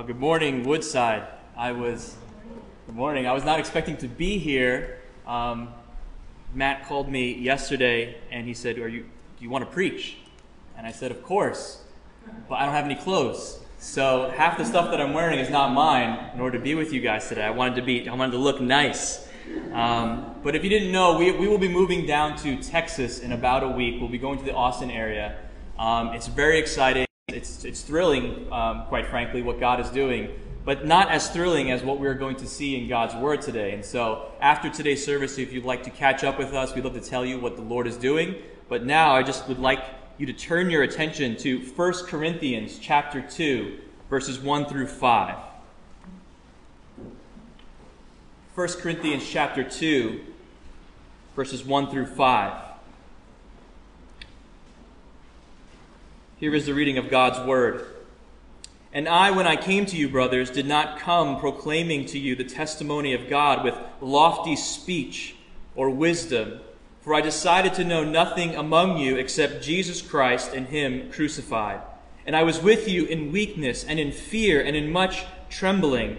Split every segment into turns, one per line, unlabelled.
Good morning, Woodside. I was, good morning. I was not expecting to be here. Um, Matt called me yesterday and he said, Are you, Do you want to preach? And I said, Of course, but I don't have any clothes. So half the stuff that I'm wearing is not mine in order to be with you guys today. I wanted to be, I wanted to look nice. Um, but if you didn't know, we, we will be moving down to Texas in about a week. We'll be going to the Austin area. Um, it's very exciting. It's, it's thrilling, um, quite frankly, what God is doing, but not as thrilling as what we're going to see in God's Word today. And so, after today's service, if you'd like to catch up with us, we'd love to tell you what the Lord is doing. But now, I just would like you to turn your attention to 1 Corinthians chapter 2, verses 1 through 5. 1 Corinthians chapter 2, verses 1 through 5. Here is the reading of God's word. And I, when I came to you, brothers, did not come proclaiming to you the testimony of God with lofty speech or wisdom, for I decided to know nothing among you except Jesus Christ and Him crucified. And I was with you in weakness and in fear and in much trembling.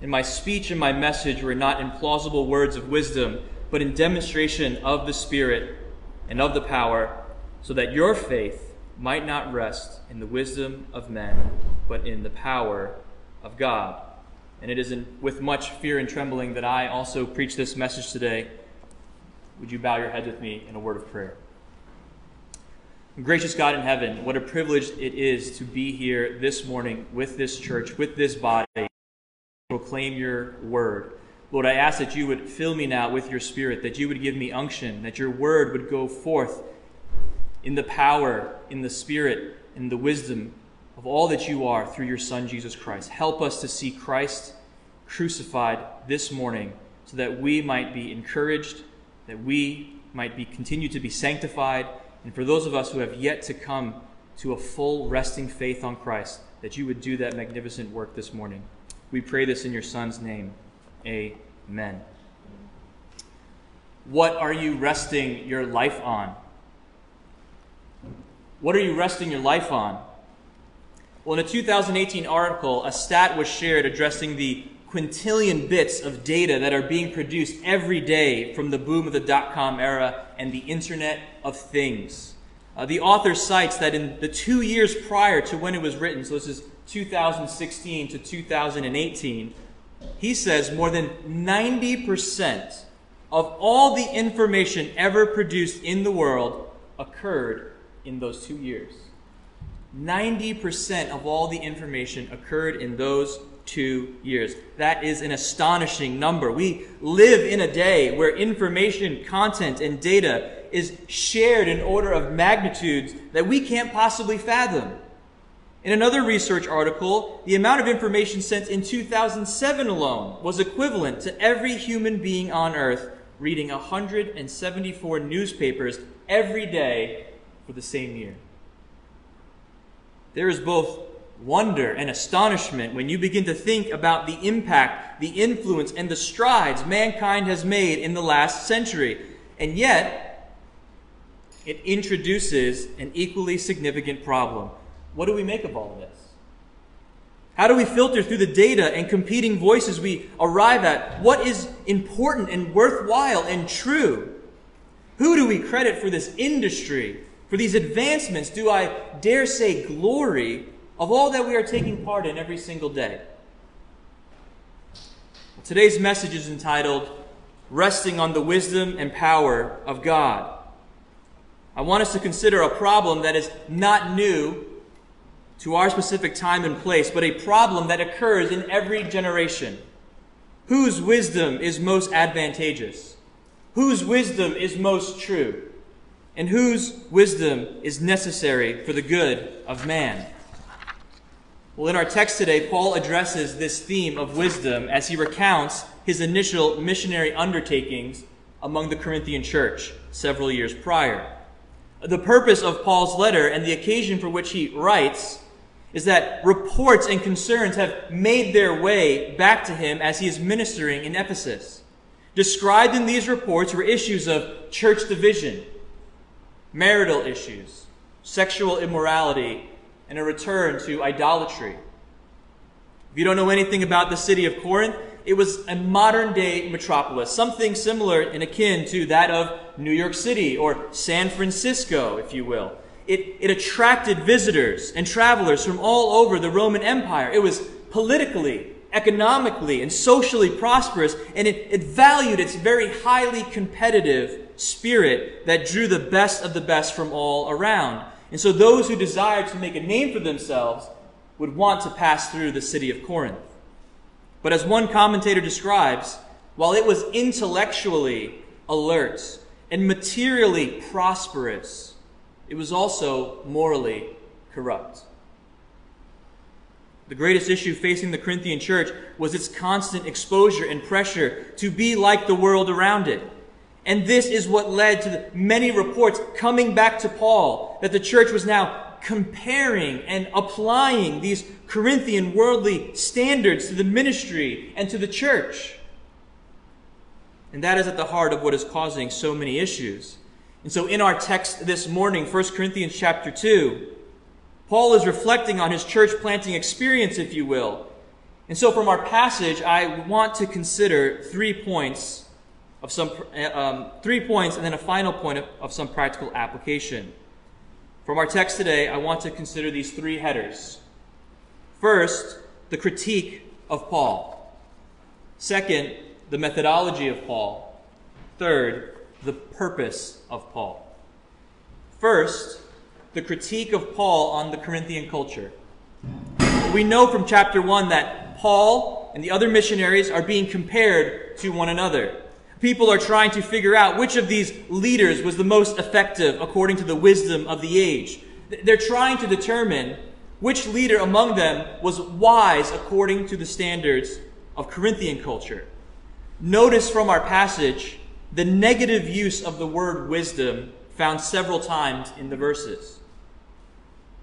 And my speech and my message were not in plausible words of wisdom, but in demonstration of the Spirit and of the power, so that your faith might not rest in the wisdom of men, but in the power of God. And it is in, with much fear and trembling that I also preach this message today. Would you bow your head with me in a word of prayer? Gracious God in heaven, what a privilege it is to be here this morning with this church, with this body, proclaim your word. Lord, I ask that you would fill me now with your spirit, that you would give me unction, that your word would go forth in the power, in the spirit, in the wisdom of all that you are through your Son, Jesus Christ. Help us to see Christ crucified this morning so that we might be encouraged, that we might be continue to be sanctified, and for those of us who have yet to come to a full resting faith on Christ, that you would do that magnificent work this morning. We pray this in your Son's name. Amen. What are you resting your life on? What are you resting your life on? Well, in a 2018 article, a stat was shared addressing the quintillion bits of data that are being produced every day from the boom of the dot com era and the Internet of Things. Uh, the author cites that in the two years prior to when it was written, so this is 2016 to 2018, he says more than 90% of all the information ever produced in the world occurred in those two years. 90% of all the information occurred in those two years. That is an astonishing number. We live in a day where information, content, and data is shared in order of magnitudes that we can't possibly fathom. In another research article, the amount of information sent in 2007 alone was equivalent to every human being on earth reading 174 newspapers every day for the same year. There is both wonder and astonishment when you begin to think about the impact, the influence, and the strides mankind has made in the last century. And yet, it introduces an equally significant problem. What do we make of all of this? How do we filter through the data and competing voices we arrive at? What is important and worthwhile and true? Who do we credit for this industry for these advancements do I dare say glory of all that we are taking part in every single day. Today's message is entitled Resting on the Wisdom and Power of God. I want us to consider a problem that is not new to our specific time and place, but a problem that occurs in every generation. Whose wisdom is most advantageous? Whose wisdom is most true? And whose wisdom is necessary for the good of man. Well, in our text today, Paul addresses this theme of wisdom as he recounts his initial missionary undertakings among the Corinthian church several years prior. The purpose of Paul's letter and the occasion for which he writes is that reports and concerns have made their way back to him as he is ministering in Ephesus. Described in these reports were issues of church division, marital issues, sexual immorality, and a return to idolatry. If you don't know anything about the city of Corinth, it was a modern day metropolis, something similar and akin to that of New York City or San Francisco, if you will. It, it attracted visitors and travelers from all over the Roman Empire. It was politically, economically, and socially prosperous, and it, it valued its very highly competitive spirit that drew the best of the best from all around. And so those who desired to make a name for themselves would want to pass through the city of Corinth. But as one commentator describes, while it was intellectually alert and materially prosperous, it was also morally corrupt. The greatest issue facing the Corinthian church was its constant exposure and pressure to be like the world around it. And this is what led to many reports coming back to Paul that the church was now comparing and applying these Corinthian worldly standards to the ministry and to the church. And that is at the heart of what is causing so many issues. And so in our text this morning, 1 Corinthians chapter 2, Paul is reflecting on his church planting experience, if you will. And so from our passage, I want to consider three points of some, um, three points and then a final point of, of some practical application. From our text today, I want to consider these three headers. First, the critique of Paul. Second, the methodology of Paul. Third, the purpose of Paul. First, the critique of Paul on the Corinthian culture. We know from chapter 1 that Paul and the other missionaries are being compared to one another. People are trying to figure out which of these leaders was the most effective according to the wisdom of the age. They're trying to determine which leader among them was wise according to the standards of Corinthian culture. Notice from our passage the negative use of the word wisdom found several times in the verses.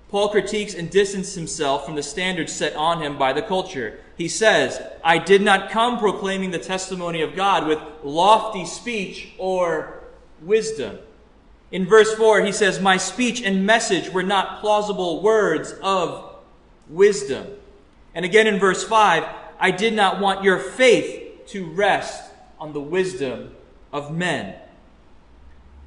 Paul critiques and distances himself from the standards set on him by the culture. He says, I did not come proclaiming the testimony of God with lofty speech or wisdom. In verse 4, he says, My speech and message were not plausible words of wisdom. And again in verse 5, I did not want your faith to rest on the wisdom of men.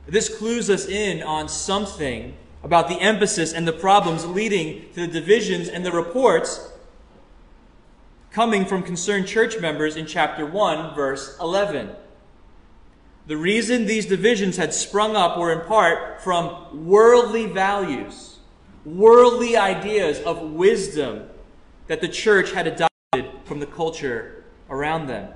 This clues us in on something about the emphasis and the problems leading to the divisions and the reports coming from concerned church members in chapter 1, verse 11. The reason these divisions had sprung up were in part from worldly values, worldly ideas of wisdom that the church had adopted from the culture around them.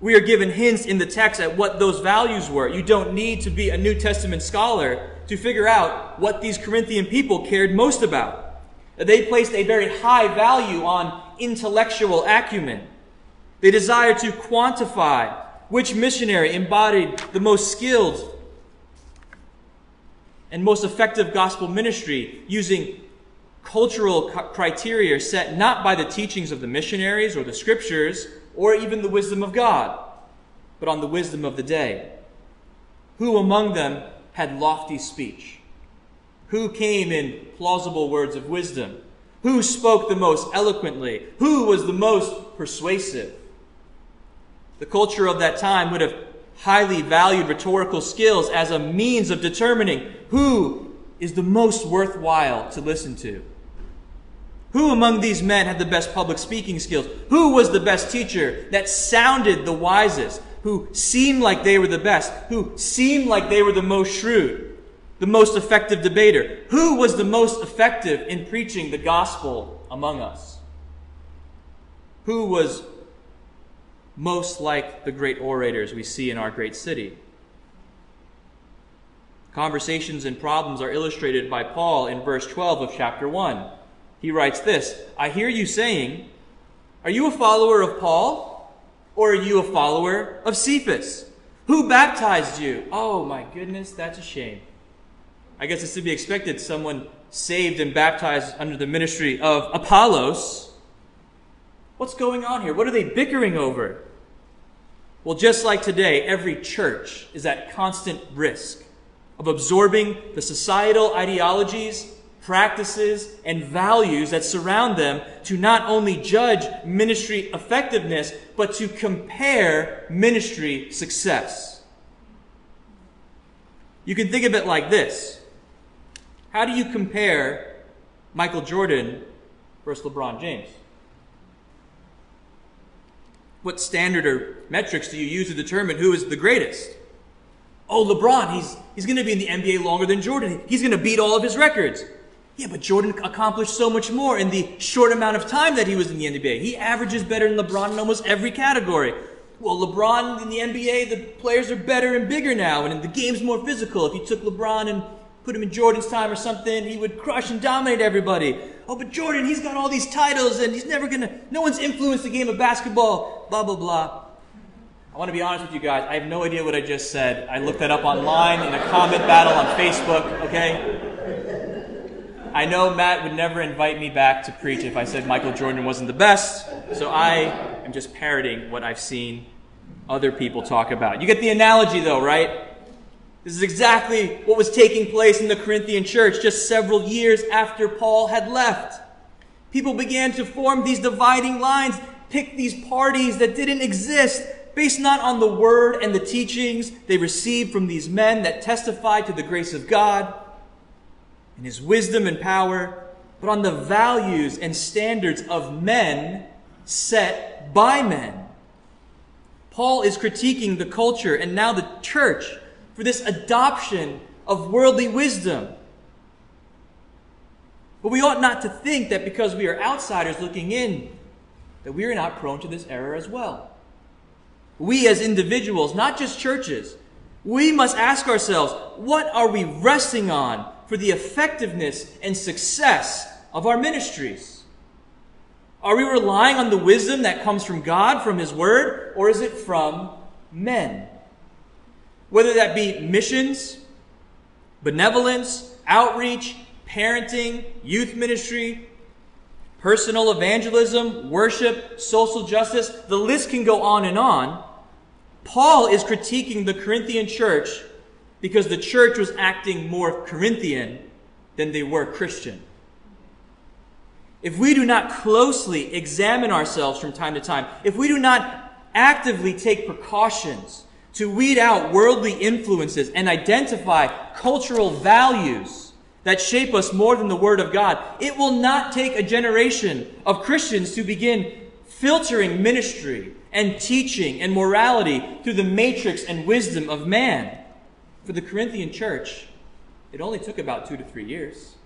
We are given hints in the text at what those values were. You don't need to be a New Testament scholar to figure out what these Corinthian people cared most about. They placed a very high value on intellectual acumen. They desired to quantify which missionary embodied the most skilled and most effective gospel ministry using cultural criteria set not by the teachings of the missionaries or the scriptures or even the wisdom of God, but on the wisdom of the day. Who among them had lofty speech? Who came in plausible words of wisdom? Who spoke the most eloquently? Who was the most persuasive? The culture of that time would have highly valued rhetorical skills as a means of determining who is the most worthwhile to listen to. Who among these men had the best public speaking skills? Who was the best teacher that sounded the wisest? who seemed like they were the best, who seemed like they were the most shrewd, the most effective debater. Who was the most effective in preaching the gospel among us? Who was most like the great orators we see in our great city? Conversations and problems are illustrated by Paul in verse 12 of chapter 1. He writes this I hear you saying, Are you a follower of Paul? Or are you a follower of Cephas? Who baptized you? Oh my goodness, that's a shame. I guess it's to be expected someone saved and baptized under the ministry of Apollos. What's going on here? What are they bickering over? Well, just like today, every church is at constant risk of absorbing the societal ideologies, practices, and values that surround them to not only judge ministry effectiveness, but to compare ministry success. You can think of it like this How do you compare Michael Jordan versus LeBron James? What standard or metrics do you use to determine who is the greatest? Oh, LeBron, he's, he's going to be in the NBA longer than Jordan. He's going to beat all of his records. Yeah, but Jordan accomplished so much more in the short amount of time that he was in the NBA. He averages better than LeBron in almost every category. Well, LeBron in the NBA, the players are better and bigger now, and the game's more physical. If you took LeBron and put him in Jordan's time or something, he would crush and dominate everybody. Oh, but Jordan, he's got all these titles, and he's never gonna, no one's influenced the game of basketball, blah, blah, blah. I want to be honest with you guys. I have no idea what I just said. I looked that up online in a comment battle on Facebook, okay? I know Matt would never invite me back to preach if I said Michael Jordan wasn't the best, so I am just parroting what I've seen other people talk about. You get the analogy, though, right? This is exactly what was taking place in the Corinthian church just several years after Paul had left. People began to form these dividing lines, pick these parties that didn't exist, based not on the word and the teachings they received from these men that testified to the grace of God and his wisdom and power, but on the values and standards of men set by men. Paul is critiquing the culture and now the church for this adoption of worldly wisdom. But we ought not to think that because we are outsiders looking in, that we are not prone to this error as well. We as individuals, not just churches, we must ask ourselves, what are we resting on for the effectiveness and success of our ministries? Are we relying on the wisdom that comes from God, from His Word, or is it from men? Whether that be missions, benevolence, outreach, parenting, youth ministry, personal evangelism, worship, social justice, the list can go on and on. Paul is critiquing the Corinthian church because the church was acting more Corinthian than they were Christian. If we do not closely examine ourselves from time to time, if we do not actively take precautions to weed out worldly influences and identify cultural values that shape us more than the Word of God, it will not take a generation of Christians to begin filtering ministry and teaching and morality through the matrix and wisdom of man. For the Corinthian church, it only took about two to three years.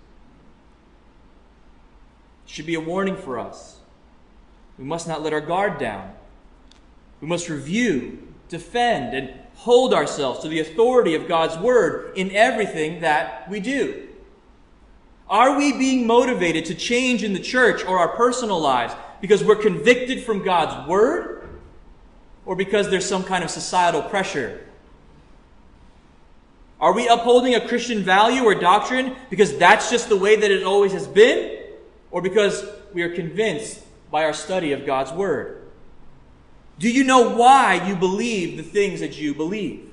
It should be a warning for us. We must not let our guard down. We must review, defend, and hold ourselves to the authority of God's word in everything that we do. Are we being motivated to change in the church or our personal lives because we're convicted from God's word or because there's some kind of societal pressure are we upholding a Christian value or doctrine because that's just the way that it always has been? Or because we are convinced by our study of God's Word? Do you know why you believe the things that you believe?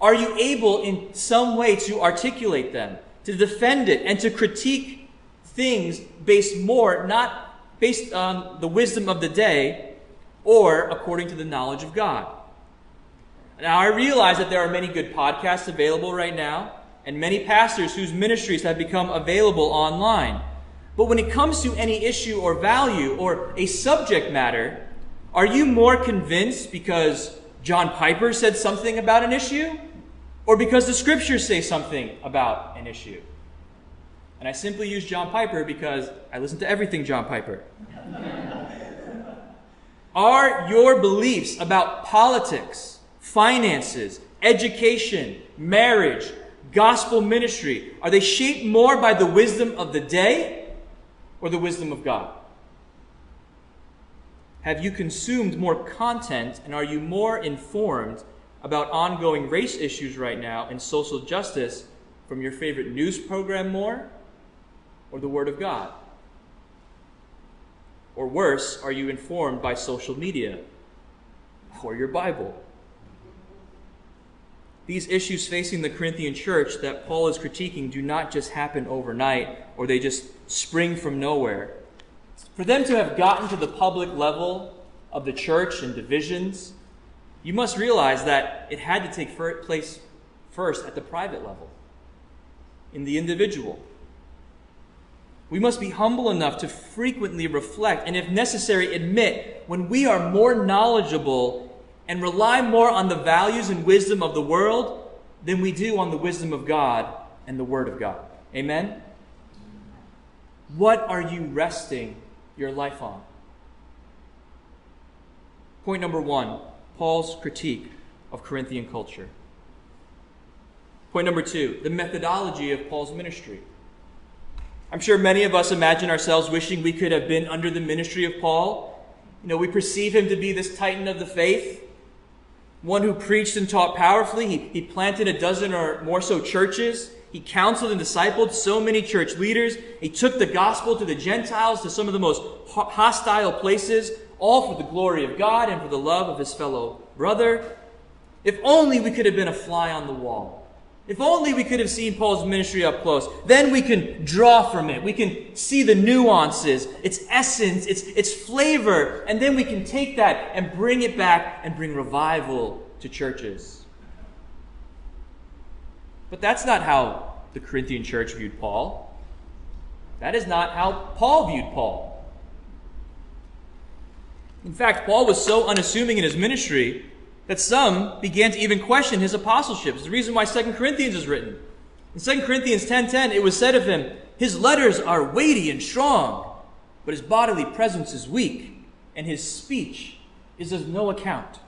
Are you able in some way to articulate them, to defend it, and to critique things based more, not based on the wisdom of the day or according to the knowledge of God? Now, I realize that there are many good podcasts available right now, and many pastors whose ministries have become available online. But when it comes to any issue or value or a subject matter, are you more convinced because John Piper said something about an issue, or because the scriptures say something about an issue? And I simply use John Piper because I listen to everything John Piper. are your beliefs about politics, finances, education, marriage, gospel ministry, are they shaped more by the wisdom of the day or the wisdom of God? Have you consumed more content and are you more informed about ongoing race issues right now and social justice from your favorite news program more or the Word of God? Or worse, are you informed by social media or your Bible? These issues facing the Corinthian church that Paul is critiquing do not just happen overnight or they just spring from nowhere. For them to have gotten to the public level of the church and divisions, you must realize that it had to take place first at the private level, in the individual. We must be humble enough to frequently reflect and, if necessary, admit when we are more knowledgeable and rely more on the values and wisdom of the world than we do on the wisdom of God and the Word of God. Amen? What are you resting your life on? Point number one Paul's critique of Corinthian culture. Point number two the methodology of Paul's ministry. I'm sure many of us imagine ourselves wishing we could have been under the ministry of Paul. You know, we perceive him to be this titan of the faith, one who preached and taught powerfully. He, he planted a dozen or more so churches. He counseled and discipled so many church leaders. He took the gospel to the Gentiles, to some of the most hostile places, all for the glory of God and for the love of his fellow brother. If only we could have been a fly on the wall. If only we could have seen Paul's ministry up close. Then we can draw from it. We can see the nuances, its essence, its, its flavor, and then we can take that and bring it back and bring revival to churches. But that's not how the Corinthian church viewed Paul. That is not how Paul viewed Paul. In fact, Paul was so unassuming in his ministry that some began to even question his apostleship. It's the reason why 2 Corinthians is written. In 2 Corinthians 10.10, it was said of him, His letters are weighty and strong, but his bodily presence is weak, and his speech is of no account.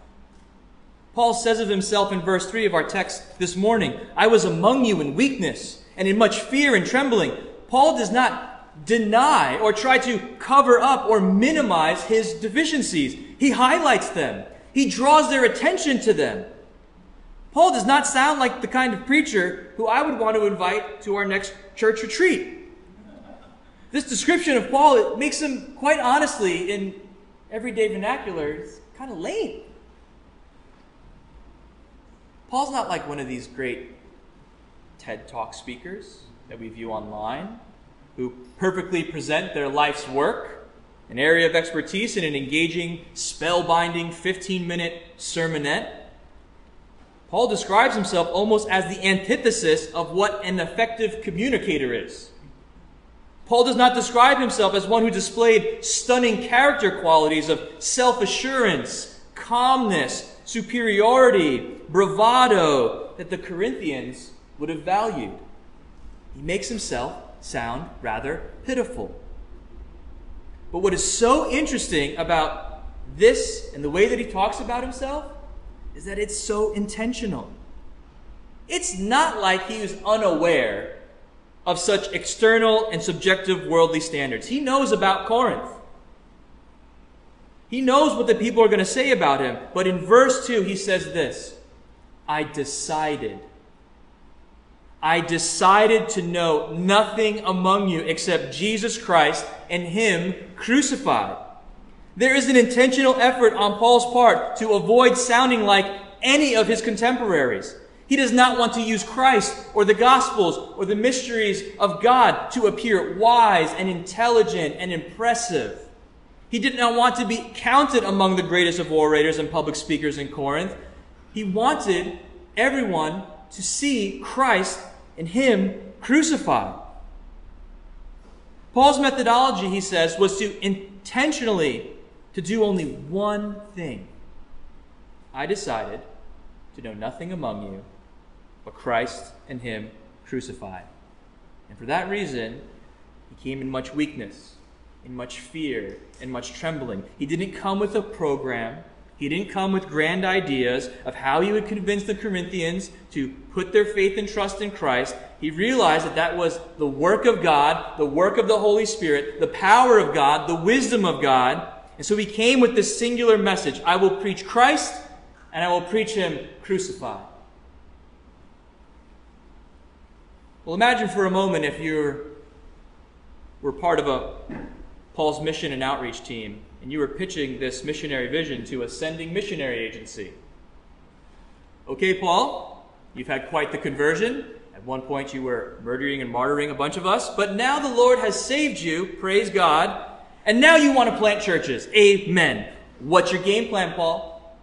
Paul says of himself in verse 3 of our text this morning, I was among you in weakness and in much fear and trembling. Paul does not deny or try to cover up or minimize his deficiencies. He highlights them. He draws their attention to them. Paul does not sound like the kind of preacher who I would want to invite to our next church retreat. This description of Paul it makes him, quite honestly, in everyday vernacular, kind of lame. Paul's not like one of these great TED Talk speakers that we view online who perfectly present their life's work an area of expertise in an engaging, spellbinding 15 minute sermonette. Paul describes himself almost as the antithesis of what an effective communicator is. Paul does not describe himself as one who displayed stunning character qualities of self assurance, calmness, superiority, bravado that the Corinthians would have valued. He makes himself sound rather pitiful. But what is so interesting about this and the way that he talks about himself is that it's so intentional. It's not like he was unaware of such external and subjective worldly standards. He knows about Corinth. He knows what the people are going to say about him. But in verse 2, he says this I decided I decided to know nothing among you except Jesus Christ and Him crucified. There is an intentional effort on Paul's part to avoid sounding like any of his contemporaries. He does not want to use Christ or the Gospels or the mysteries of God to appear wise and intelligent and impressive. He did not want to be counted among the greatest of orators and public speakers in Corinth. He wanted everyone to see Christ and him crucified. Paul's methodology, he says, was to intentionally to do only one thing. I decided to know nothing among you but Christ and him crucified. And for that reason, he came in much weakness, in much fear, and much trembling. He didn't come with a program. He didn't come with grand ideas of how he would convince the Corinthians to put their faith and trust in Christ. He realized that that was the work of God, the work of the Holy Spirit, the power of God, the wisdom of God. And so he came with this singular message I will preach Christ and I will preach him crucified. Well, imagine for a moment if you were part of a Paul's mission and outreach team and you were pitching this missionary vision to a sending missionary agency. Okay, Paul, You've had quite the conversion. At one point, you were murdering and martyring a bunch of us, but now the Lord has saved you, praise God, and now you want to plant churches. Amen. What's your game plan, Paul?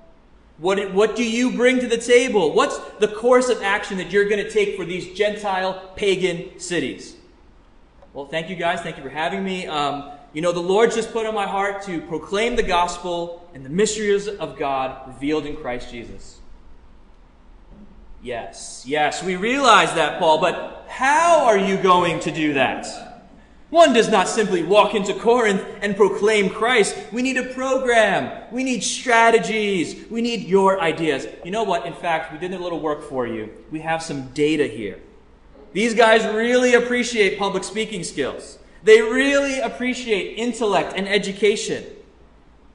What, what do you bring to the table? What's the course of action that you're going to take for these Gentile pagan cities? Well, thank you guys. Thank you for having me. Um, you know, the Lord just put on my heart to proclaim the gospel and the mysteries of God revealed in Christ Jesus. Yes, yes, we realize that, Paul, but how are you going to do that? One does not simply walk into Corinth and proclaim Christ. We need a program. We need strategies. We need your ideas. You know what? In fact, we did a little work for you. We have some data here. These guys really appreciate public speaking skills. They really appreciate intellect and education.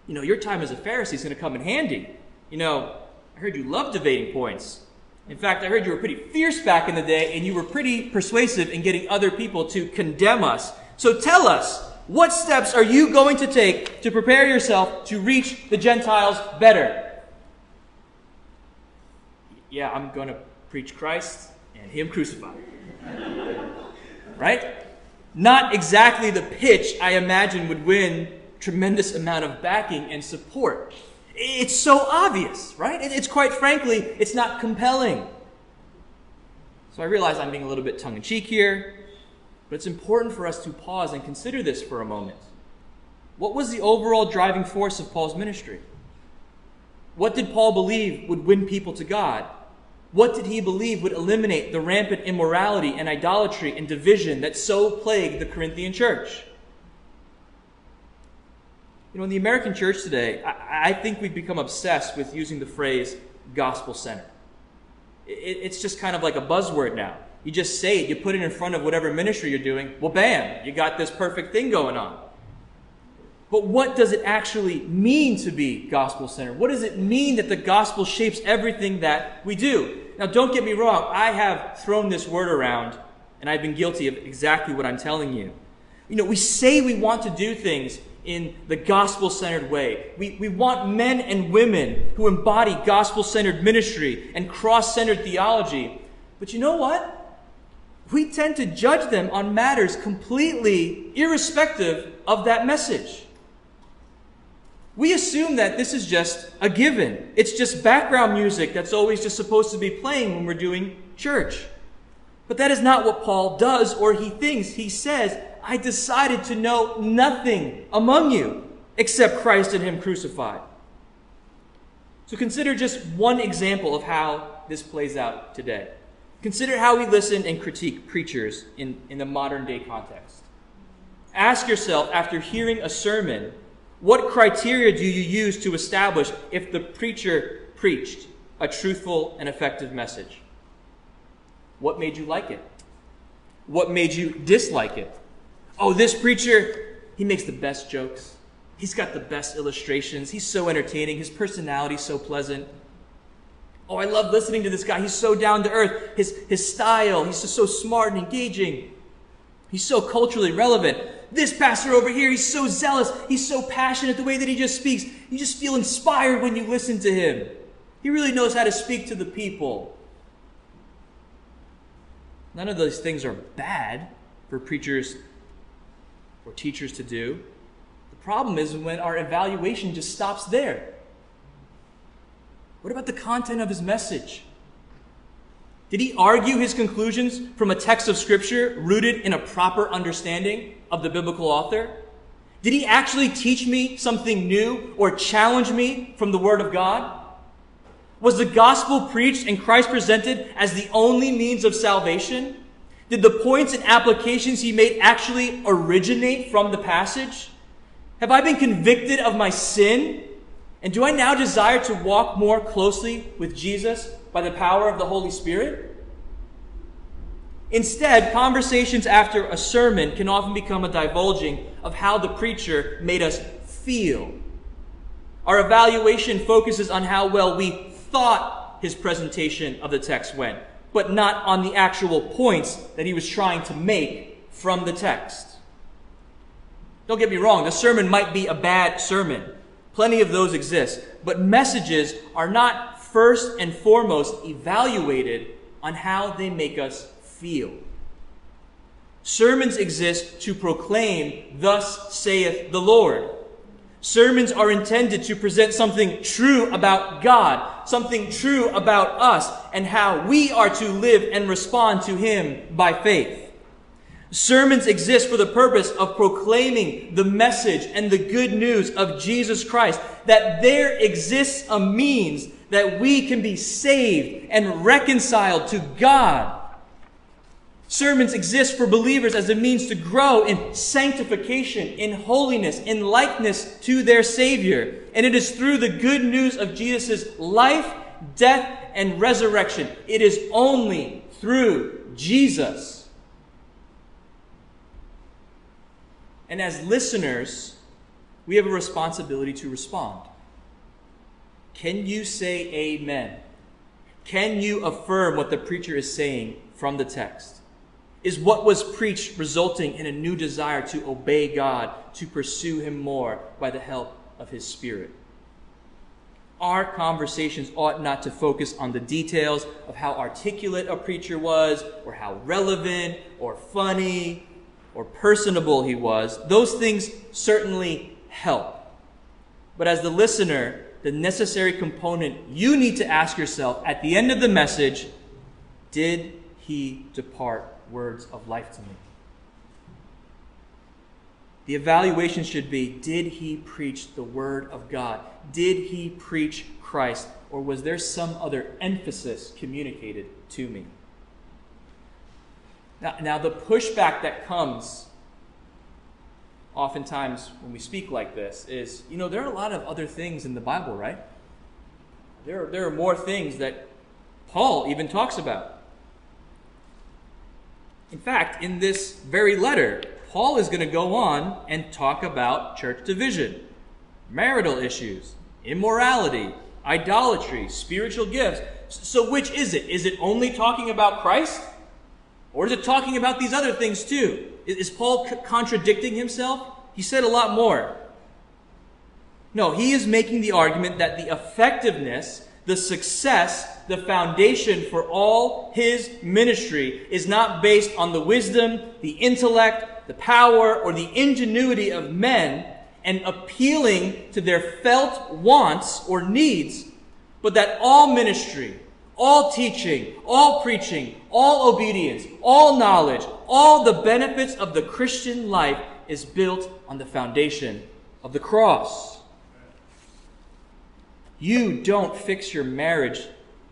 You know, your time as a Pharisee is going to come in handy. You know, I heard you love debating points. In fact, I heard you were pretty fierce back in the day and you were pretty persuasive in getting other people to condemn us. So tell us, what steps are you going to take to prepare yourself to reach the Gentiles better? Yeah, I'm going to preach Christ and Him crucified. right? Not exactly the pitch I imagine would win tremendous amount of backing and support. It's so obvious, right? It's quite frankly, it's not compelling. So I realize I'm being a little bit tongue in cheek here, but it's important for us to pause and consider this for a moment. What was the overall driving force of Paul's ministry? What did Paul believe would win people to God? What did he believe would eliminate the rampant immorality and idolatry and division that so plagued the Corinthian church? You know, in the American church today, I, I think we've become obsessed with using the phrase gospel centered. It, it's just kind of like a buzzword now. You just say it, you put it in front of whatever ministry you're doing, well, bam, you got this perfect thing going on. But what does it actually mean to be gospel centered? What does it mean that the gospel shapes everything that we do? Now, don't get me wrong, I have thrown this word around and I've been guilty of exactly what I'm telling you. You know, we say we want to do things in the gospel centered way. We, we want men and women who embody gospel centered ministry and cross centered theology. But you know what? We tend to judge them on matters completely irrespective of that message. We assume that this is just a given. It's just background music that's always just supposed to be playing when we're doing church. But that is not what Paul does or he thinks. He says, I decided to know nothing among you except Christ and Him crucified. So consider just one example of how this plays out today. Consider how we listen and critique preachers in, in the modern day context. Ask yourself, after hearing a sermon, what criteria do you use to establish if the preacher preached a truthful and effective message? What made you like it? What made you dislike it? Oh, this preacher, he makes the best jokes. He's got the best illustrations. He's so entertaining. His personality's so pleasant. Oh, I love listening to this guy. He's so down to earth. His, his style, he's just so smart and engaging. He's so culturally relevant. This pastor over here, he's so zealous. He's so passionate the way that he just speaks. You just feel inspired when you listen to him. He really knows how to speak to the people. None of those things are bad for preachers or teachers to do. The problem is when our evaluation just stops there. What about the content of his message? Did he argue his conclusions from a text of Scripture rooted in a proper understanding of the biblical author? Did he actually teach me something new or challenge me from the Word of God? Was the gospel preached and Christ presented as the only means of salvation? Did the points and applications he made actually originate from the passage? Have I been convicted of my sin? And do I now desire to walk more closely with Jesus by the power of the Holy Spirit? Instead, conversations after a sermon can often become a divulging of how the preacher made us feel. Our evaluation focuses on how well we thought his presentation of the text went but not on the actual points that he was trying to make from the text. Don't get me wrong, the sermon might be a bad sermon. Plenty of those exist. But messages are not first and foremost evaluated on how they make us feel. Sermons exist to proclaim, Thus saith the Lord. Sermons are intended to present something true about God, something true about us, and how we are to live and respond to Him by faith. Sermons exist for the purpose of proclaiming the message and the good news of Jesus Christ, that there exists a means that we can be saved and reconciled to God. Sermons exist for believers as a means to grow in sanctification, in holiness, in likeness to their Savior. And it is through the good news of Jesus' life, death, and resurrection. It is only through Jesus. And as listeners, we have a responsibility to respond. Can you say amen? Can you affirm what the preacher is saying from the text? Is what was preached resulting in a new desire to obey God, to pursue Him more by the help of His Spirit? Our conversations ought not to focus on the details of how articulate a preacher was, or how relevant, or funny, or personable he was. Those things certainly help. But as the listener, the necessary component you need to ask yourself at the end of the message did he depart words of life to me? The evaluation should be did he preach the word of God? Did he preach Christ? Or was there some other emphasis communicated to me? Now, now the pushback that comes oftentimes when we speak like this is, you know, there are a lot of other things in the Bible, right? There are, there are more things that Paul even talks about. In fact, in this very letter, Paul is going to go on and talk about church division, marital issues, immorality, idolatry, spiritual gifts. So, which is it? Is it only talking about Christ? Or is it talking about these other things too? Is Paul contradicting himself? He said a lot more. No, he is making the argument that the effectiveness, the success, the foundation for all his ministry is not based on the wisdom, the intellect, the power, or the ingenuity of men and appealing to their felt wants or needs, but that all ministry, all teaching, all preaching, all obedience, all knowledge, all the benefits of the Christian life is built on the foundation of the cross. You don't fix your marriage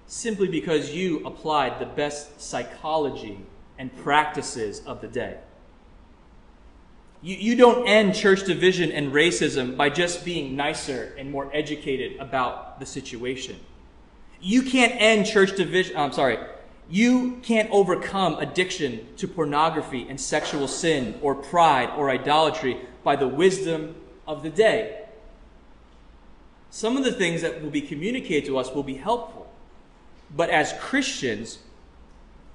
simply because you applied the best psychology and practices of the day. You, you don't end church division and racism by just being nicer and more educated about the situation. You can't end church division, I'm sorry, you can't overcome addiction to pornography and sexual sin or pride or idolatry by the wisdom of the day. Some of the things that will be communicated to us will be helpful. But as Christians,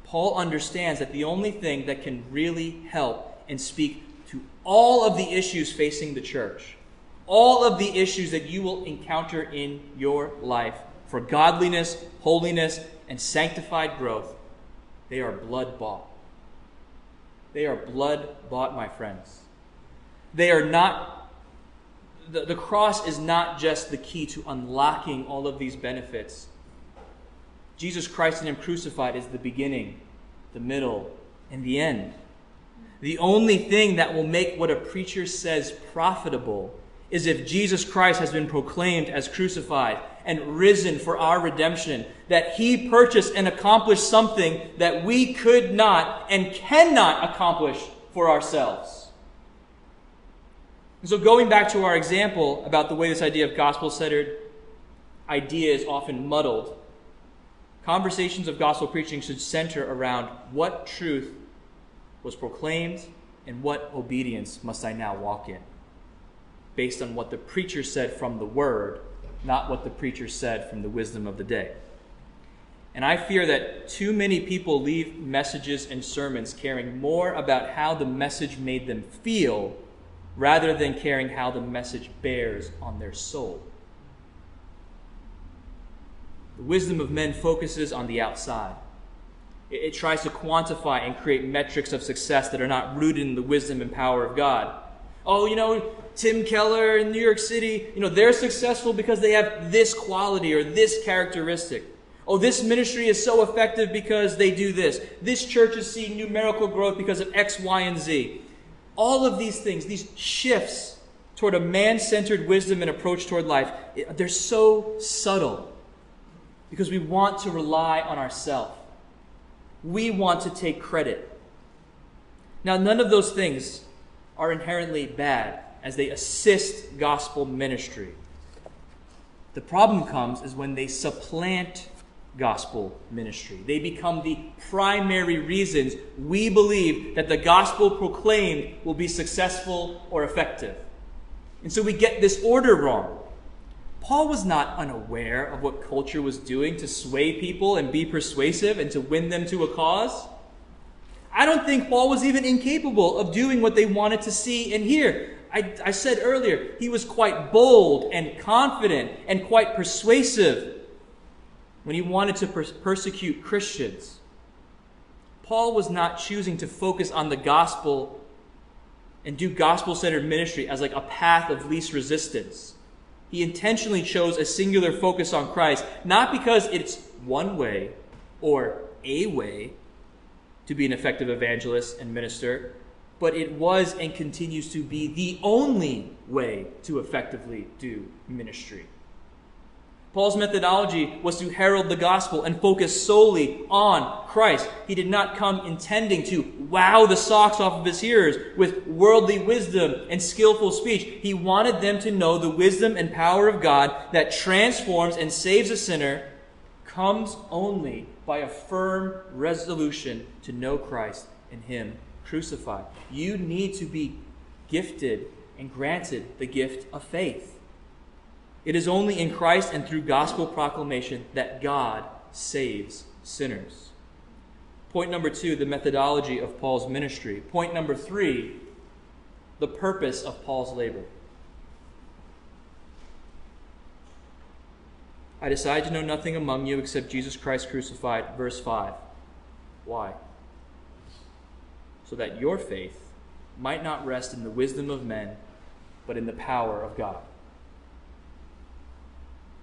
Paul understands that the only thing that can really help and speak to all of the issues facing the church, all of the issues that you will encounter in your life, for godliness, holiness, and sanctified growth, they are blood bought. They are blood bought, my friends. They are not, the, the cross is not just the key to unlocking all of these benefits. Jesus Christ and Him crucified is the beginning, the middle, and the end. The only thing that will make what a preacher says profitable is if Jesus Christ has been proclaimed as crucified and risen for our redemption, that he purchased and accomplished something that we could not and cannot accomplish for ourselves. And so, going back to our example about the way this idea of gospel centered idea is often muddled, conversations of gospel preaching should center around what truth was proclaimed and what obedience must I now walk in based on what the preacher said from the word, not what the preacher said from the wisdom of the day. And I fear that too many people leave messages and sermons caring more about how the message made them feel rather than caring how the message bears on their soul. The wisdom of men focuses on the outside. It, tries to quantify and create metrics of success that are not rooted in the wisdom and power of God. Oh, you know, Tim Keller in New York City, you know, they're successful because they have this quality or this characteristic. Oh, this ministry is so effective because they do this. This church is seeing numerical growth because of X, Y, and Z. All of these things, these shifts toward a man centered wisdom and approach toward life, they're so subtle because we want to rely on ourselves. We want to take credit. Now, none of those things are inherently bad as they assist gospel ministry. The problem comes is when they supplant gospel ministry. They become the primary reasons we believe that the gospel proclaimed will be successful or effective. And so we get this order wrong. Paul was not unaware of what culture was doing to sway people and be persuasive and to win them to a cause. I don't think Paul was even incapable of doing what they wanted to see and hear. I, I said earlier, he was quite bold and confident and quite persuasive when he wanted to per- persecute Christians. Paul was not choosing to focus on the gospel and do gospel centered ministry as like a path of least resistance. He intentionally chose a singular focus on Christ, not because it's one way or a way, to be an effective evangelist and minister, but it was and continues to be the only way to effectively do ministry. Paul's methodology was to herald the gospel and focus solely on Christ. He did not come intending to wow the socks off of his hearers with worldly wisdom and skillful speech. He wanted them to know the wisdom and power of God that transforms and saves a sinner comes only by a firm resolution to know Christ and Him crucified. You need to be gifted and granted the gift of faith. It is only in Christ and through gospel proclamation that God saves sinners. Point number two, the methodology of Paul's ministry. Point number three, the purpose of Paul's labor. I decide to know nothing among you except Jesus Christ crucified. Verse 5. Why? So that your faith might not rest in the wisdom of men, but in the power of God.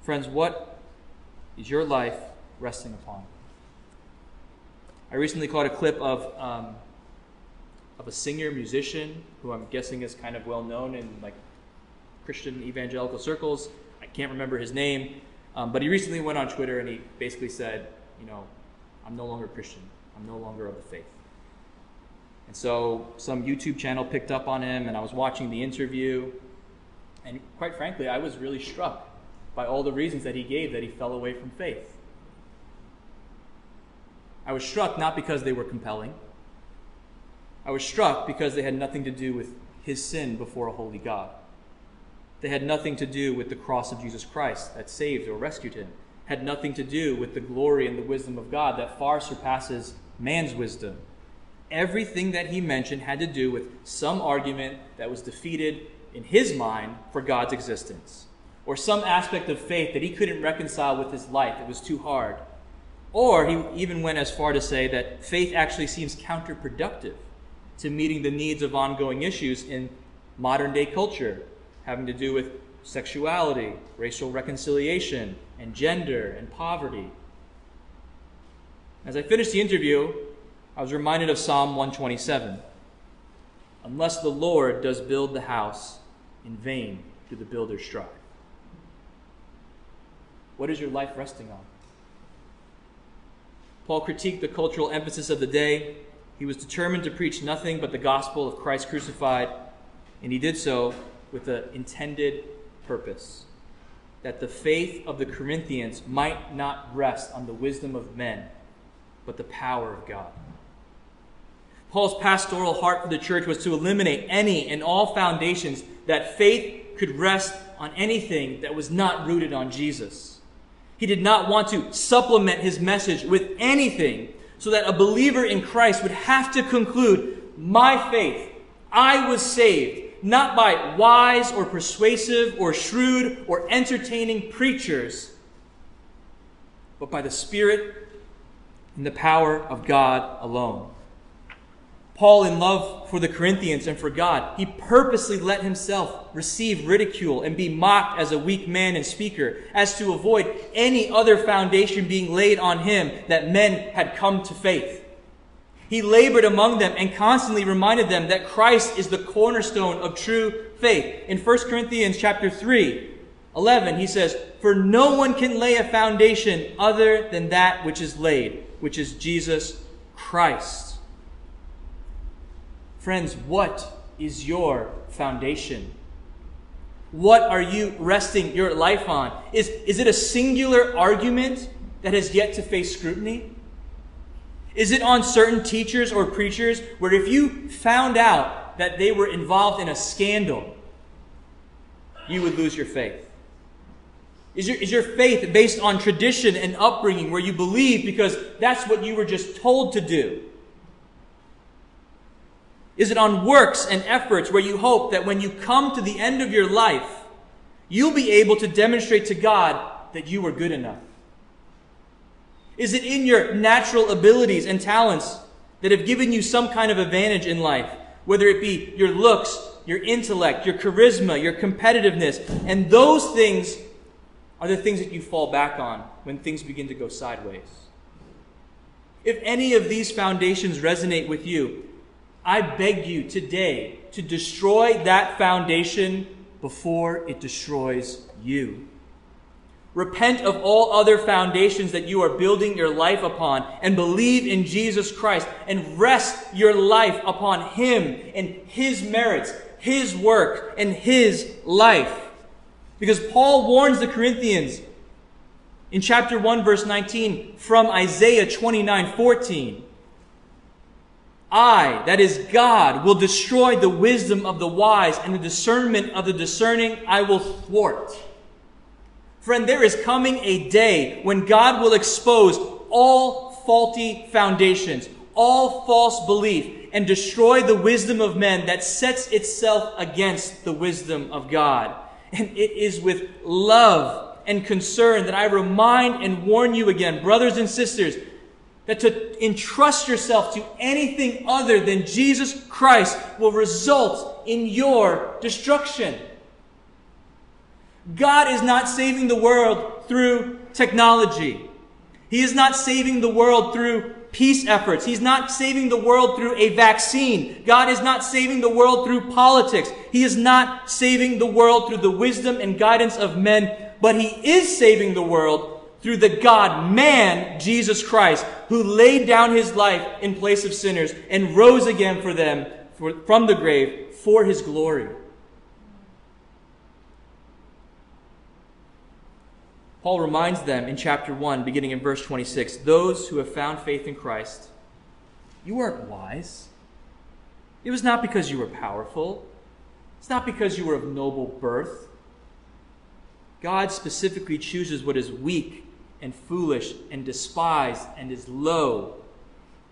Friends, what is your life resting upon? I recently caught a clip of um, of a singer musician who I'm guessing is kind of well known in like Christian evangelical circles. I can't remember his name, um, but he recently went on Twitter and he basically said, you know, I'm no longer Christian. I'm no longer of the faith. And so some YouTube channel picked up on him, and I was watching the interview, and quite frankly, I was really struck by all the reasons that he gave that he fell away from faith. I was struck not because they were compelling. I was struck because they had nothing to do with his sin before a holy God. They had nothing to do with the cross of Jesus Christ that saved or rescued him. Had nothing to do with the glory and the wisdom of God that far surpasses man's wisdom. Everything that he mentioned had to do with some argument that was defeated in his mind for God's existence or some aspect of faith that he couldn't reconcile with his life. It was too hard. Or he even went as far to say that faith actually seems counterproductive to meeting the needs of ongoing issues in modern day culture, having to do with sexuality, racial reconciliation, and gender and poverty. As I finished the interview, I was reminded of Psalm 127. Unless the Lord does build the house, in vain do the builders strive. What is your life resting on? Paul critiqued the cultural emphasis of the day. He was determined to preach nothing but the gospel of Christ crucified, and he did so with the intended purpose that the faith of the Corinthians might not rest on the wisdom of men, but the power of God. Paul's pastoral heart for the church was to eliminate any and all foundations that faith could rest on anything that was not rooted on Jesus. He did not want to supplement his message with anything so that a believer in Christ would have to conclude, My faith, I was saved, not by wise or persuasive or shrewd or entertaining preachers, but by the Spirit and the power of God alone. Paul, in love for the Corinthians and for God, he purposely let himself receive ridicule and be mocked as a weak man and speaker, as to avoid any other foundation being laid on him that men had come to faith. He labored among them and constantly reminded them that Christ is the cornerstone of true faith. In 1 Corinthians chapter 3, 11, he says, For no one can lay a foundation other than that which is laid, which is Jesus Christ. Friends, what is your foundation? What are you resting your life on? Is, is it a singular argument that has yet to face scrutiny? Is it on certain teachers or preachers where if you found out that they were involved in a scandal, you would lose your faith? Is your, is your faith based on tradition and upbringing where you believe because that's what you were just told to do? Is it on works and efforts where you hope that when you come to the end of your life, you'll be able to demonstrate to God that you were good enough? Is it in your natural abilities and talents that have given you some kind of advantage in life, whether it be your looks, your intellect, your charisma, your competitiveness, and those things are the things that you fall back on when things begin to go sideways? If any of these foundations resonate with you, I beg you today to destroy that foundation before it destroys you. Repent of all other foundations that you are building your life upon and believe in Jesus Christ and rest your life upon Him and His merits, His work, and His life. Because Paul warns the Corinthians in chapter 1, verse 19 from Isaiah 29 14. I, that is God, will destroy the wisdom of the wise and the discernment of the discerning I will thwart. Friend, there is coming a day when God will expose all faulty foundations, all false belief, and destroy the wisdom of men that sets itself against the wisdom of God. And it is with love and concern that I remind and warn you again, brothers and sisters, that to entrust yourself to anything other than Jesus Christ will result in your destruction. God is not saving the world through technology. He is not saving the world through peace efforts. He's not saving the world through a vaccine. God is not saving the world through politics. He is not saving the world through the wisdom and guidance of men, but He is saving the world through the God man, Jesus Christ, who laid down his life in place of sinners and rose again for them for, from the grave for his glory. Paul reminds them in chapter 1, beginning in verse 26 those who have found faith in Christ, you weren't wise. It was not because you were powerful, it's not because you were of noble birth. God specifically chooses what is weak and foolish and despised and is low.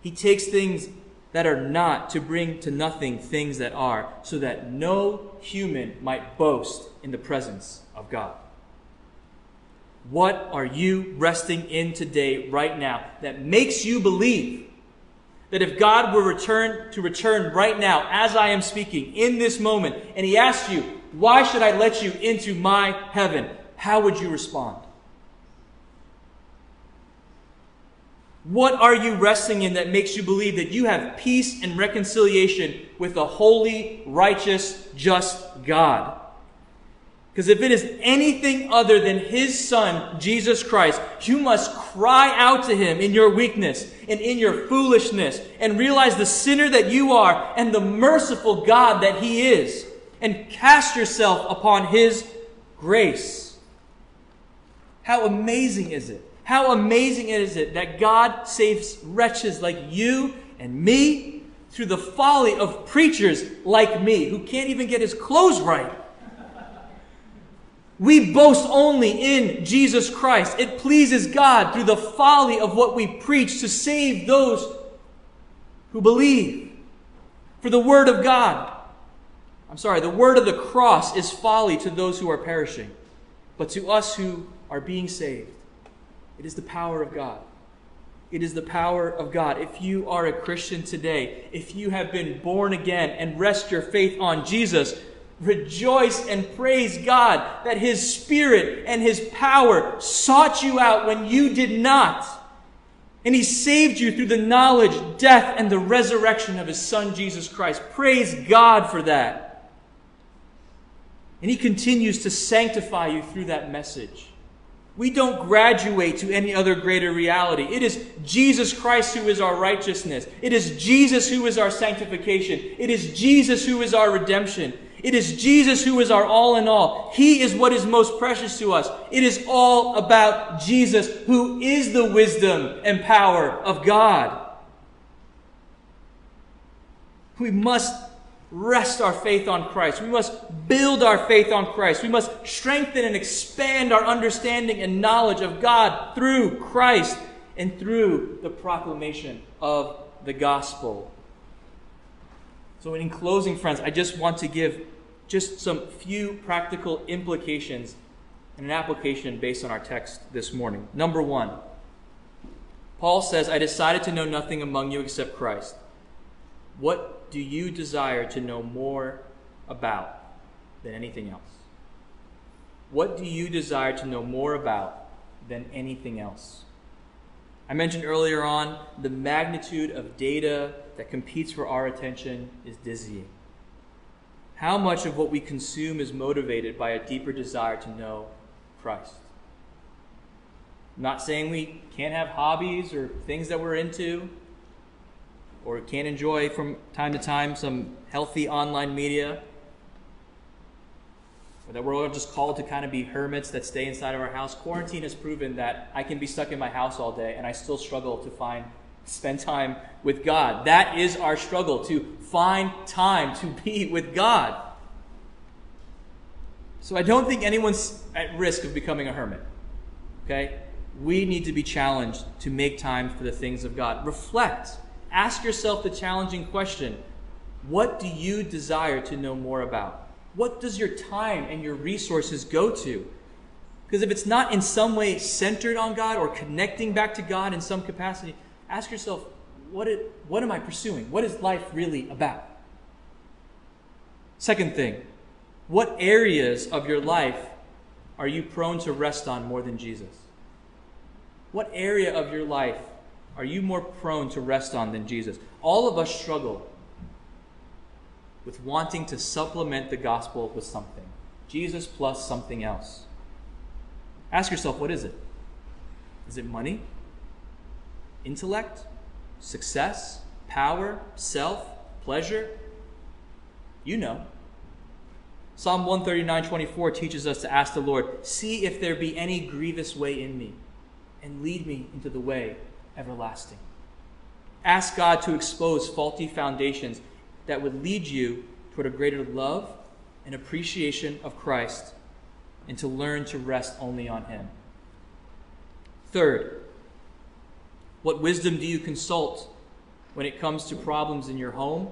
He takes things that are not to bring to nothing things that are, so that no human might boast in the presence of God. What are you resting in today, right now, that makes you believe that if God were return to return right now, as I am speaking, in this moment, and He asked you, Why should I let you into my heaven? How would you respond? What are you resting in that makes you believe that you have peace and reconciliation with a holy, righteous, just God? Because if it is anything other than His Son, Jesus Christ, you must cry out to Him in your weakness and in your foolishness and realize the sinner that you are and the merciful God that He is and cast yourself upon His grace. How amazing is it how amazing is it that God saves wretches like you and me through the folly of preachers like me who can't even get his clothes right. We boast only in Jesus Christ. It pleases God through the folly of what we preach to save those who believe. For the Word of God, I'm sorry, the Word of the cross is folly to those who are perishing, but to us who are being saved, it is the power of God. It is the power of God. If you are a Christian today, if you have been born again and rest your faith on Jesus, rejoice and praise God that His Spirit and His power sought you out when you did not. And He saved you through the knowledge, death, and the resurrection of His Son, Jesus Christ. Praise God for that. And He continues to sanctify you through that message. We don't graduate to any other greater reality. It is Jesus Christ who is our righteousness. It is Jesus who is our sanctification. It is Jesus who is our redemption. It is Jesus who is our all in all. He is what is most precious to us. It is all about Jesus who is the wisdom and power of God. We must rest our faith on Christ. We must build our faith on Christ. We must strengthen and expand our understanding and knowledge of God through Christ and through the proclamation of the gospel. So, in closing, friends, I just want to give just some few practical implications and an application based on our text this morning. Number one, Paul says, I decided to know nothing among you except Christ. What do you desire to know more about than anything else? What do you desire to know more about than anything else? I mentioned earlier on the magnitude of data that competes for our attention is dizzying. How much of what we consume is motivated by a deeper desire to know Christ? I'm not saying we can't have hobbies or things that we're into or can enjoy from time to time some healthy online media, or that we're all just called to kind of be hermits that stay inside of our house. Quarantine has proven that I can be stuck in my house all day and I still struggle to find spend time with God. That is our struggle to find time to be with God. So I don't think anyone's at risk of becoming a hermit. Okay? We need to be challenged to make time for the things of God. Reflect Ask yourself the challenging question What do you desire to know more about? What does your time and your resources go to? Because if it's not in some way centered on God or connecting back to God in some capacity, ask yourself, what, it, what am I pursuing? What is life really about? Second thing, what areas of your life are you prone to rest on more than Jesus? What area of your life are you more prone to rest on than Jesus? All of us struggle with wanting to supplement the gospel with something Jesus plus something else. Ask yourself, what is it? Is it money? Intellect? Success? Power? Self? Pleasure? You know. Psalm 139 24 teaches us to ask the Lord, See if there be any grievous way in me, and lead me into the way everlasting. Ask God to expose faulty foundations that would lead you toward a greater love and appreciation of Christ and to learn to rest only on Him. Third, what wisdom do you consult when it comes to problems in your home,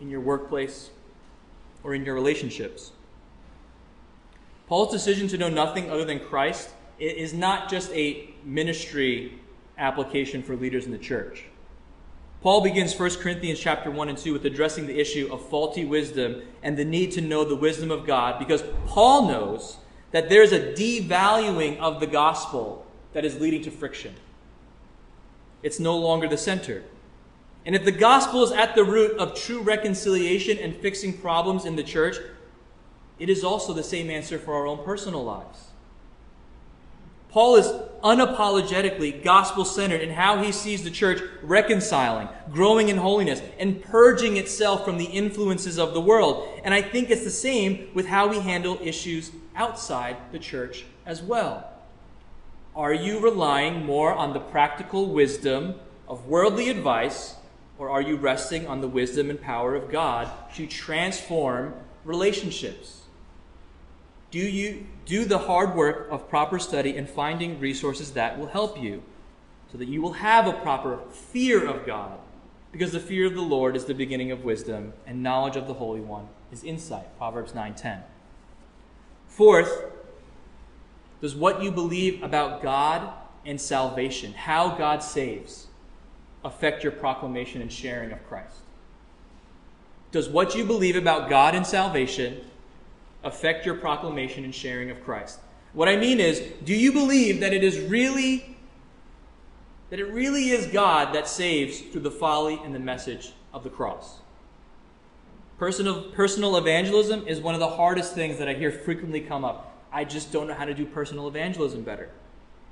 in your workplace, or in your relationships? Paul's decision to know nothing other than Christ is not just a ministry application for leaders in the church. Paul begins 1 Corinthians chapter 1 and 2 with addressing the issue of faulty wisdom and the need to know the wisdom of God because Paul knows that there's a devaluing of the gospel that is leading to friction. It's no longer the center. And if the gospel is at the root of true reconciliation and fixing problems in the church, it is also the same answer for our own personal lives. Paul is unapologetically gospel centered in how he sees the church reconciling, growing in holiness, and purging itself from the influences of the world. And I think it's the same with how we handle issues outside the church as well. Are you relying more on the practical wisdom of worldly advice, or are you resting on the wisdom and power of God to transform relationships? Do you do the hard work of proper study and finding resources that will help you so that you will have a proper fear of God? Because the fear of the Lord is the beginning of wisdom, and knowledge of the Holy One is insight. Proverbs 9:10. Fourth, does what you believe about God and salvation, how God saves, affect your proclamation and sharing of Christ? Does what you believe about God and salvation affect your proclamation and sharing of Christ? What I mean is, do you believe that it is really that it really is God that saves through the folly and the message of the cross? Personal, personal evangelism is one of the hardest things that I hear frequently come up. I just don't know how to do personal evangelism better.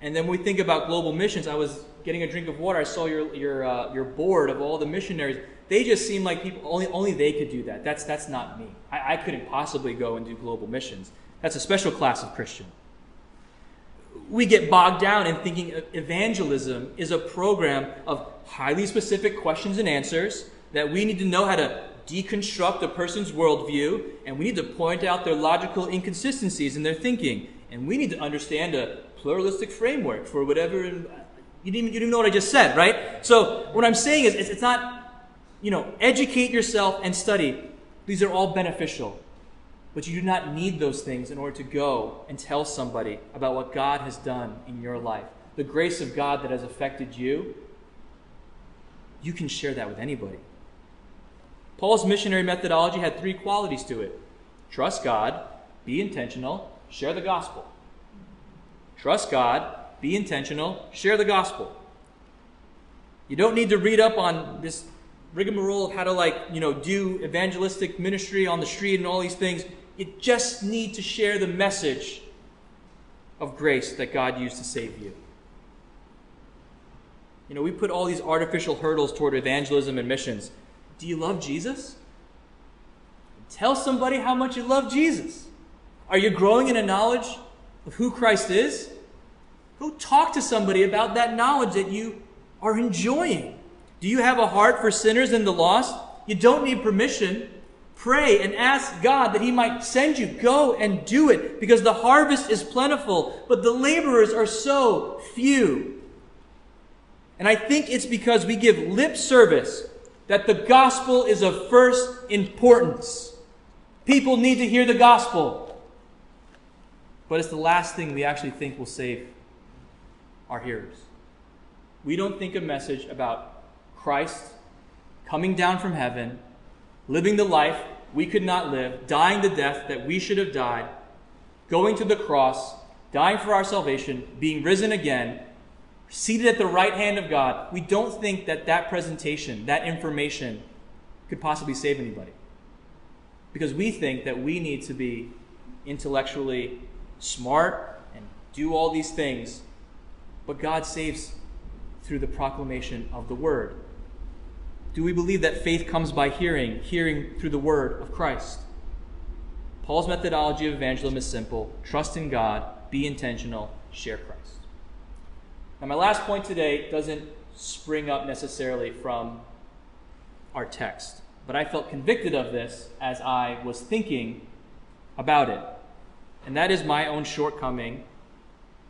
And then we think about global missions, I was getting a drink of water. I saw your, your, uh, your board of all the missionaries. They just seem like people, only, only they could do that. That's, that's not me. I, I couldn't possibly go and do global missions. That's a special class of Christian. We get bogged down in thinking evangelism is a program of highly specific questions and answers that we need to know how to deconstruct a person's worldview, and we need to point out their logical inconsistencies in their thinking. And we need to understand a pluralistic framework for whatever. you didn't, you didn't know what I just said, right? So what I'm saying is, it's not, you know, educate yourself and study. These are all beneficial. But you do not need those things in order to go and tell somebody about what God has done in your life. The grace of God that has affected you, you can share that with anybody. Paul's missionary methodology had three qualities to it trust God, be intentional, share the gospel. Trust God, be intentional, share the gospel. You don't need to read up on this rigmarole of how to like, you know, do evangelistic ministry on the street and all these things. You just need to share the message of grace that God used to save you. You know, we put all these artificial hurdles toward evangelism and missions. Do you love Jesus? Tell somebody how much you love Jesus. Are you growing in a knowledge of who Christ is? Go talk to somebody about that knowledge that you are enjoying. Do you have a heart for sinners and the lost? You don't need permission. Pray and ask God that He might send you. Go and do it because the harvest is plentiful, but the laborers are so few. And I think it's because we give lip service that the gospel is of first importance. People need to hear the gospel. But it's the last thing we actually think will save our hearers. We don't think a message about Christ coming down from heaven, living the life we could not live, dying the death that we should have died, going to the cross, dying for our salvation, being risen again, seated at the right hand of God, we don't think that that presentation, that information, could possibly save anybody. Because we think that we need to be intellectually smart and do all these things, but God saves through the proclamation of the Word. Do we believe that faith comes by hearing, hearing through the Word of Christ? Paul's methodology of evangelism is simple trust in God, be intentional, share Christ. Now, my last point today doesn't spring up necessarily from our text, but I felt convicted of this as I was thinking about it. And that is my own shortcoming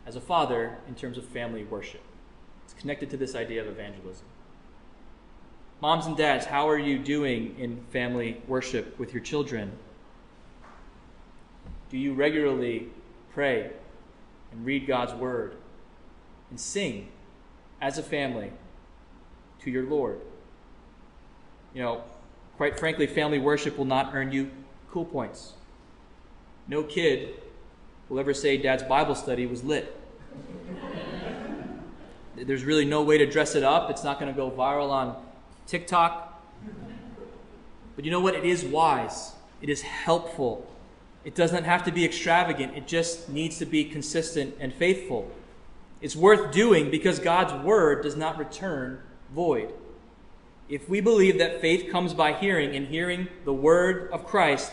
as a father in terms of family worship. It's connected to this idea of evangelism. Moms and dads, how are you doing in family worship with your children? Do you regularly pray and read God's word and sing as a family to your Lord. You know, quite frankly, family worship will not earn you cool points. No kid will ever say dad's Bible study was lit. There's really no way to dress it up. It's not going to go viral on TikTok. But you know what? It is wise, it is helpful. It doesn't have to be extravagant, it just needs to be consistent and faithful. It's worth doing because God's word does not return void. If we believe that faith comes by hearing and hearing the word of Christ,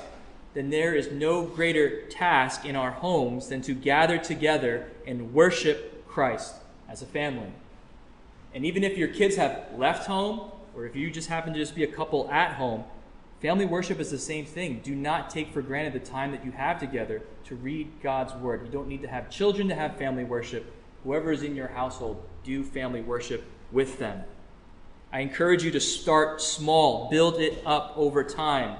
then there is no greater task in our homes than to gather together and worship Christ as a family. And even if your kids have left home, or if you just happen to just be a couple at home, family worship is the same thing. Do not take for granted the time that you have together to read God's word. You don't need to have children to have family worship whoever is in your household, do family worship with them. I encourage you to start small, build it up over time,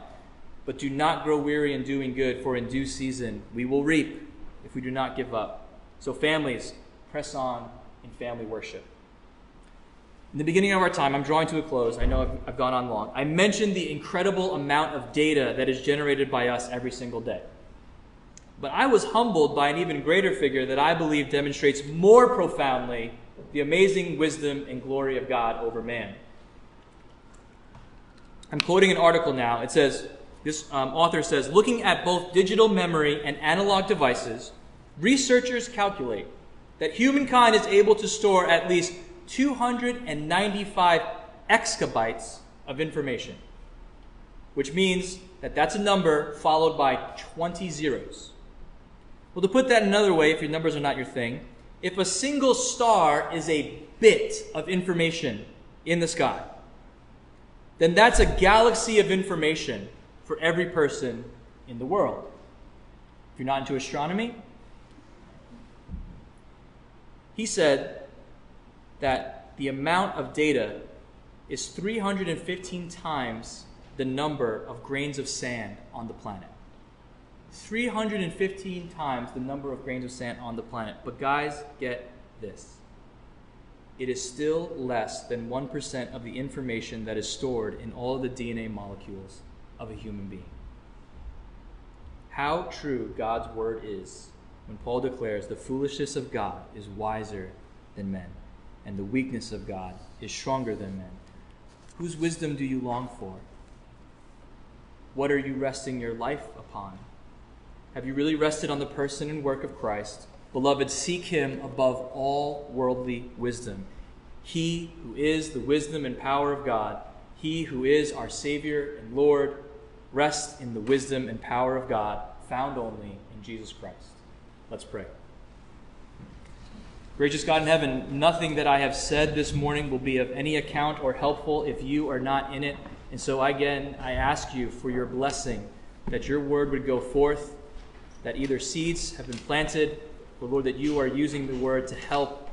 but do not grow weary in doing good, for in due season we will reap if we do not give up. So, families, press on in family worship. In the beginning of our time, I'm drawing to a close. I know I've, I've gone on long. I mentioned the incredible amount of data that is generated by us every single day. But I was humbled by an even greater figure that I believe demonstrates more profoundly the amazing wisdom and glory of God over man. I'm quoting an article now. It says, this um, author says, looking at both digital memory and analog devices, researchers calculate that humankind is able to store at least 295 exabytes of information, which means that that's a number followed by 20 zeros. Well, to put that another way, if your numbers are not your thing, if a single star is a bit of information in the sky, then that's a galaxy of information for every person in the world. If you're not into astronomy, he said that the amount of data is 315 times the number of grains of sand on the planet. 315 times the number of grains of sand on the planet. But guys, get this. It is still less than 1% of the information that is stored in all of the DNA molecules of a human being. How true God's word is when Paul declares the foolishness of God is wiser than men, and the weakness of God is stronger than men. Whose wisdom do you long for? What are you resting your life upon? Have you really rested on the person and work of Christ? Beloved, seek him above all worldly wisdom. He who is the wisdom and power of God, he who is our Savior and Lord, rest in the wisdom and power of God found only in Jesus Christ. Let's pray. Gracious God in heaven, nothing that I have said this morning will be of any account or helpful if you are not in it. And so again, I ask you for your blessing that your word would go forth that either seeds have been planted, or Lord, that you are using the word to help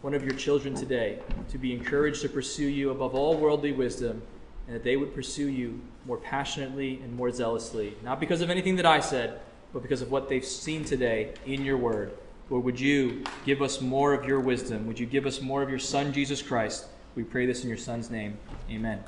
one of your children today to be encouraged to pursue you above all worldly wisdom, and that they would pursue you more passionately and more zealously, not because of anything that I said, but because of what they've seen today in your word. Lord, would you give us more of your wisdom? Would you give us more of your Son, Jesus Christ? We pray this in your Son's name. Amen.